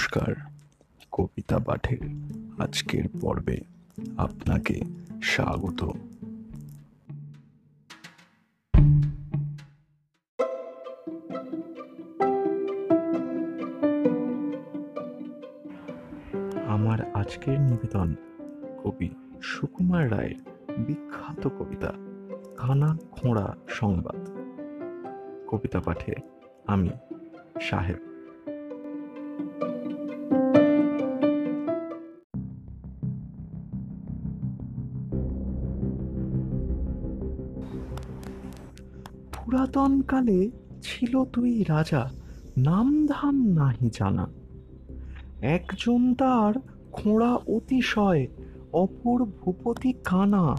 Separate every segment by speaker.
Speaker 1: নমস্কার, কবিতা পাঠের আজকের পর্বে আপনাকে স্বাগত। আমার আজকের নিবেদন কবি সুকুমার রায়ের বিখ্যাত কবিতা, কানা খোঁড়া সংবাদ। কবিতা পাঠে আমি সাহেব পুরাতন কালে ছিল তুই রাজা নাম ধাম নাহি জানা। একজন তার খোঁড়া অতিশয় অপর ভূপতি কানা।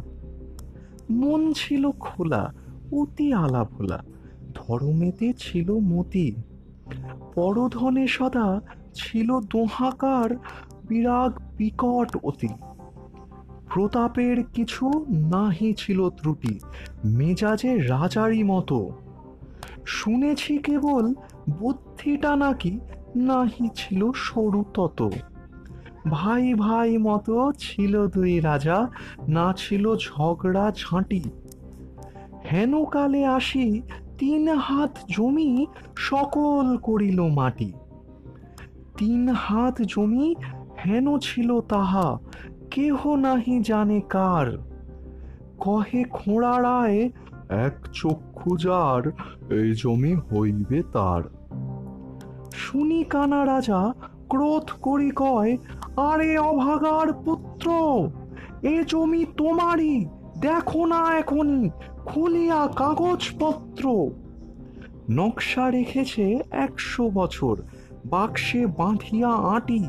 Speaker 1: মন ছিল খোলা, অতি আলা ভোলা ধর্মেতে ছিল মতি। পরধনে সদা ছিল দোহাকার, বিরাগ বিকট অতি। প্রতাপের কিছু নাহি ছিল ত্রুটি, মেজাজে রাজারই মতো। শুনেছি কেবল বুদ্ধিটা নাকি নাহি ছিল সরু তত। ভাই ভাই মতো ছিল দুই রাজা, না ছিল ঝগড়া ঝাঁটি। হেন কালে আসি তিন হাত জমি সকল করিল মাটি। তিন হাত জমি হেন ছিল তাহা কেহ নাহি জানে কার। কহে খোঁড়া রায় এক চক্ষু যার, এই জমি হইবে তার। শুনি কানা রাজা, ক্রোধ করি কয়, আরে অভাগার পুত্র, এ জমি তোমারই, দেখো না এখনই, খুলিয়া কাগজপত্র। নকশা রেখেছে একশো বছর, বাক্সে বাঁধিয়া আটি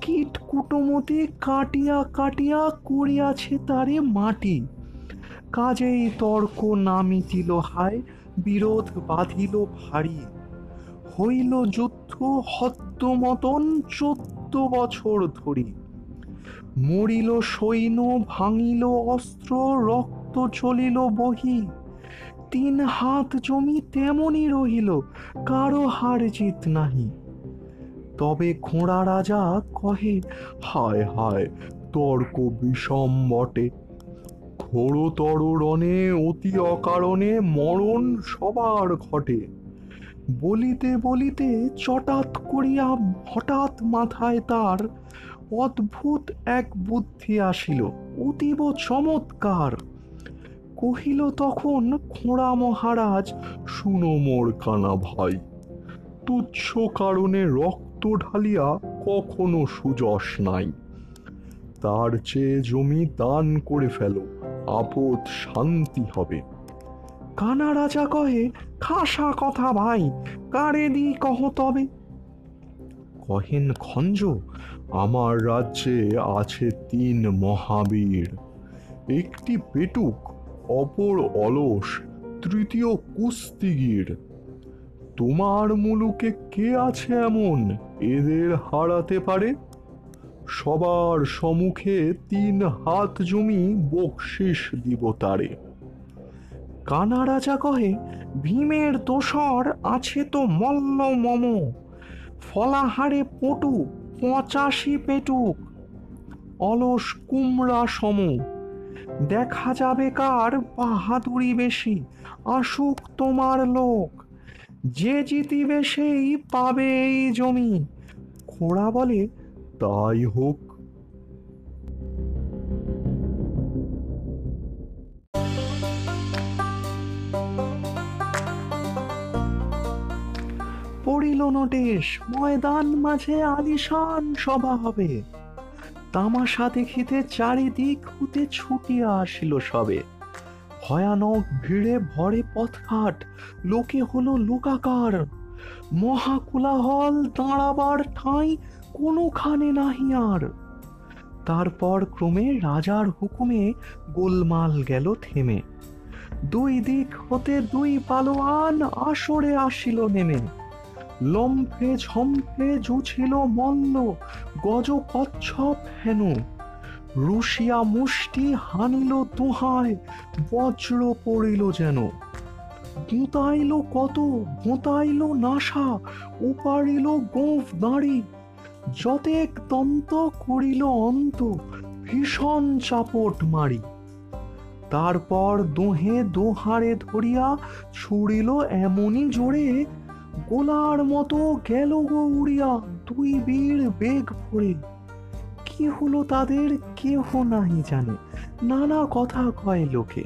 Speaker 1: কীট কুটমতি কাটিয়া কাটিয়া করিয়াছে তারে মাটি। কাজেই তর্ক না মিটিল হায়, বিরোধ বাঁধিল ভারী। হইল যুদ্ধ হদ্দ মতন চোদ্দ বছর ধরি। মরিল সৈন্য, ভাঙিল অস্ত্র, রক্ত চলিল বহি। তিন হাত জমি তেমনই রহিল, কারও হার জিত নাহি। তবে খোঁড়া রাজা কহে, হায় হায়, তর্ক বিষম বটে। ঘোরতর রণে, অতি অকারণে মরণ সবার ঘটে। বলিতে বলিতে চটাৎ করিয়া হঠাৎ মাথায় তার অদ্ভুত এক বুদ্ধি আসিল, অতীব চমৎকার। কহিল তখন, খোঁড়া মহারাজ, শুনো মোর কানা ভাই, তুচ্ছ কারণে রক্ত ঢালিয়া কখনো সুযশ নাই। তার চেয়ে জমি দান করে ফেলো, আপদ শান্তি হবে। কানা রাজা কহে, খাসা কথা ভাই, কারে দি কহ তবে? কহেন, খঞ্জ, আমার রাজ্যে আছে তিন মহাবীর। একটি পেটুক, অপর অলস, তৃতীয় কুস্তিগির। তোমার মুলুকে কে আছে এমন? এদের হারাতে পারে? সবার সম্মুখে তিন হাত জমি বকশিস দিব তারে। কানা রাজা কহে, ভীমের দোসর আছে তো মল্ল মম। ফলাহারে পটু, পঁচাশি পেটুক। অলস কুমড়া সম। দেখা যাবে কার বাহাদুরি বেশি। আসুক তোমার লোক। যে জিতিবে সেই পাবে এই জমি। খোড়া বলে, তাই হোক। পড়িল নোটিশ, ময়দান মাঝে আলিশান সভা হবে। তামাশা দেখিতে চারিদিক হতে ছুটিয়া আসিল সবে। ভয়ানক ভিড়ে ভরে পথঘাট। লোকে হলো লোকাকার। মহাকুলাহল দাঁড়াবার ঠাঁই কোনোখানে নাহি আর। তারপর ক্রমে রাজার হুকুমে গোলমাল গেল থেমে। দুই দিক হতে দুই পালোয়ান আসরে আসিল নেমে। লম্ফে ঝম্ফে জুছিল মল্ল গজ কচ্ছপ হেন। রুশিয়া মুষ্টি হানিল তুহায়, বজ্র পড়িল যেন। গুতাইল কত, ভোঁতাইল নাশা উপাড়িল গোঁফ দাঁড়ি। যতেক দন্ত করিল অন্ত, ভীষণ চাপট মারি। তারপর দোহে দোহারে ধরিয়া ছুড়িল এমনই জোরে, গোলার মতো গেল গো উড়িয়া দুই বীর বেগ ভরে। কি হলো তাদের কেহ নাহি জানে। নানা কথা কয় লোকে।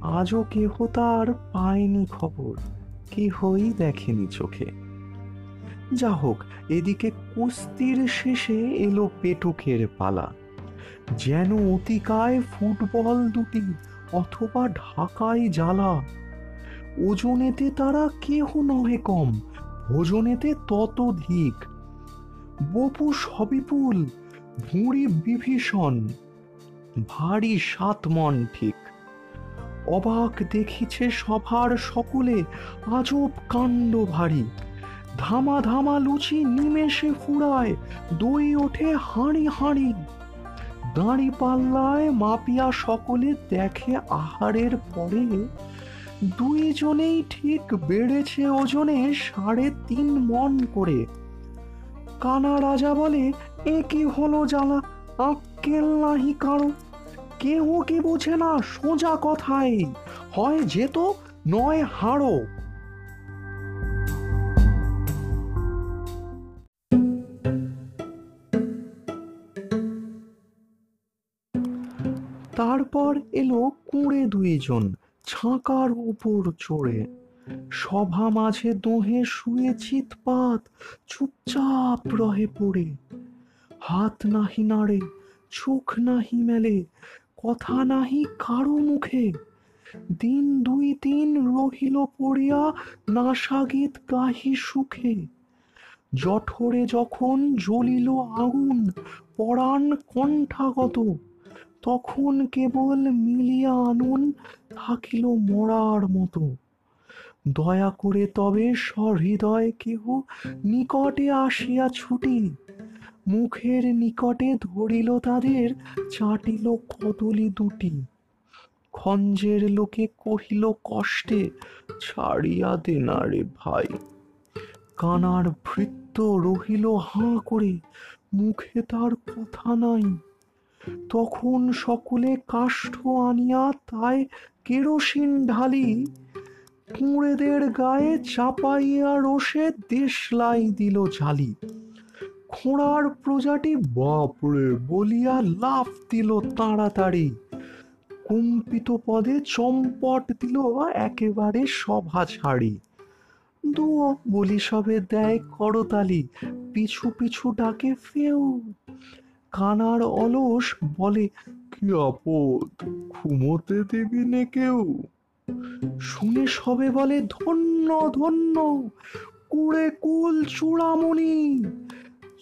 Speaker 1: আজও কেহ তার পায়নি খবর, কেহই দেখেনি চোখে। যা হোক এদিকে কুস্তির শেষে এলো পেটুকের পালা। যেন অতিকায় ফুটবল দুটি অথবা ঢাকায় জ্বালা। ওজনেতে তারা কেহ নহে কম, ভোজনেতে ততোধিক। বপু সবিপুল ভুঁড়ি বিভীষণ, ভারী সাত মন ঠিক। অবাক দেখিছে সভার সকলে, আজব কাণ্ড ভারী। ধামা ধামা লুচি নিমেষে ফুরায়, দই ওঠে হাঁড়ি হাঁড়ি। দাঁড়ি পাল্লায় মাপিয়া সকলে দেখে আহারের পরে, দুইজনেই ঠিক বেড়েছে ওজনে সাড়ে তিন মন করে। কানা রাজা বলে, এ কি হলো জ্বালা? আক্কেল নাহি কারও। কেহ কি বোঝে না সোজা কথাই হয় যেত, নয় হাড়ো। তারপর এলো কুঁড়ে দুইজন, ছাঁকার উপর চড়ে। সভা মাঝে দোহে শুয়ে চিৎপাত, চুপচাপ রহে পড়ে। হাত নাহি নাড়ে, চোখ নাহি মেলে, কথা নাহি কারও মুখে। দিন দুই তিন রহিল পড়িয়া নাসাগীত গাহি সুখে। জঠরে যখন জ্বলিল আগুন, পরাণ কণ্ঠাগত, তখন কেবল মিলিয়া আনুন থাকিল মরার মতো। দয়া করে তবে সহৃদয় কেহ নিকটে আসিয়া ছুটি। মুখের নিকটে ধরিল তাদের, চাটিল কদলি দুটি। খঞ্জের লোকে কহিল, কষ্টে ছাড়িয়া দে না রে ভাই। কানার ভৃত্য রহিল হাঁ করে, মুখে তার কথা নাই। তখন সকলে কাষ্ঠ আনিয়া তাই কেরোসিন ঢালি কুঁড়েদের গায়ে চাপাইয়া রোষে দেশলাই দিল ঝালি। খোঁড়ার প্রজাটি, বাপরে! বলিয়া লাফ দিল তাড়াতাড়ি। কম্পিত পদে চম্পট দিল একেবারে সভা ছাড়ি। দুও বলি সবে দেয় করতালি, পিছু পিছু ডাকে ফেউ। কানার অলস বলে, কি আপদ, ঘুমোতে দেবি নে কেউ? শুনে সবে বলে, ধন্য ধন্য, কুড়ে কুল চূড়ামণি,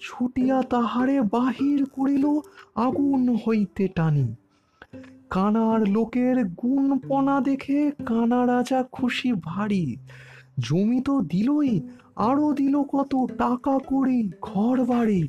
Speaker 1: ছুটিয়া তাহারে বাহির করিল আগুন হইতে টানি। কানার লোকের গুণপনা দেখে কানা রাজা খুশি ভারী। জমি তো দিলই, আরও দিল কত টাকা করি ঘর বাড়ি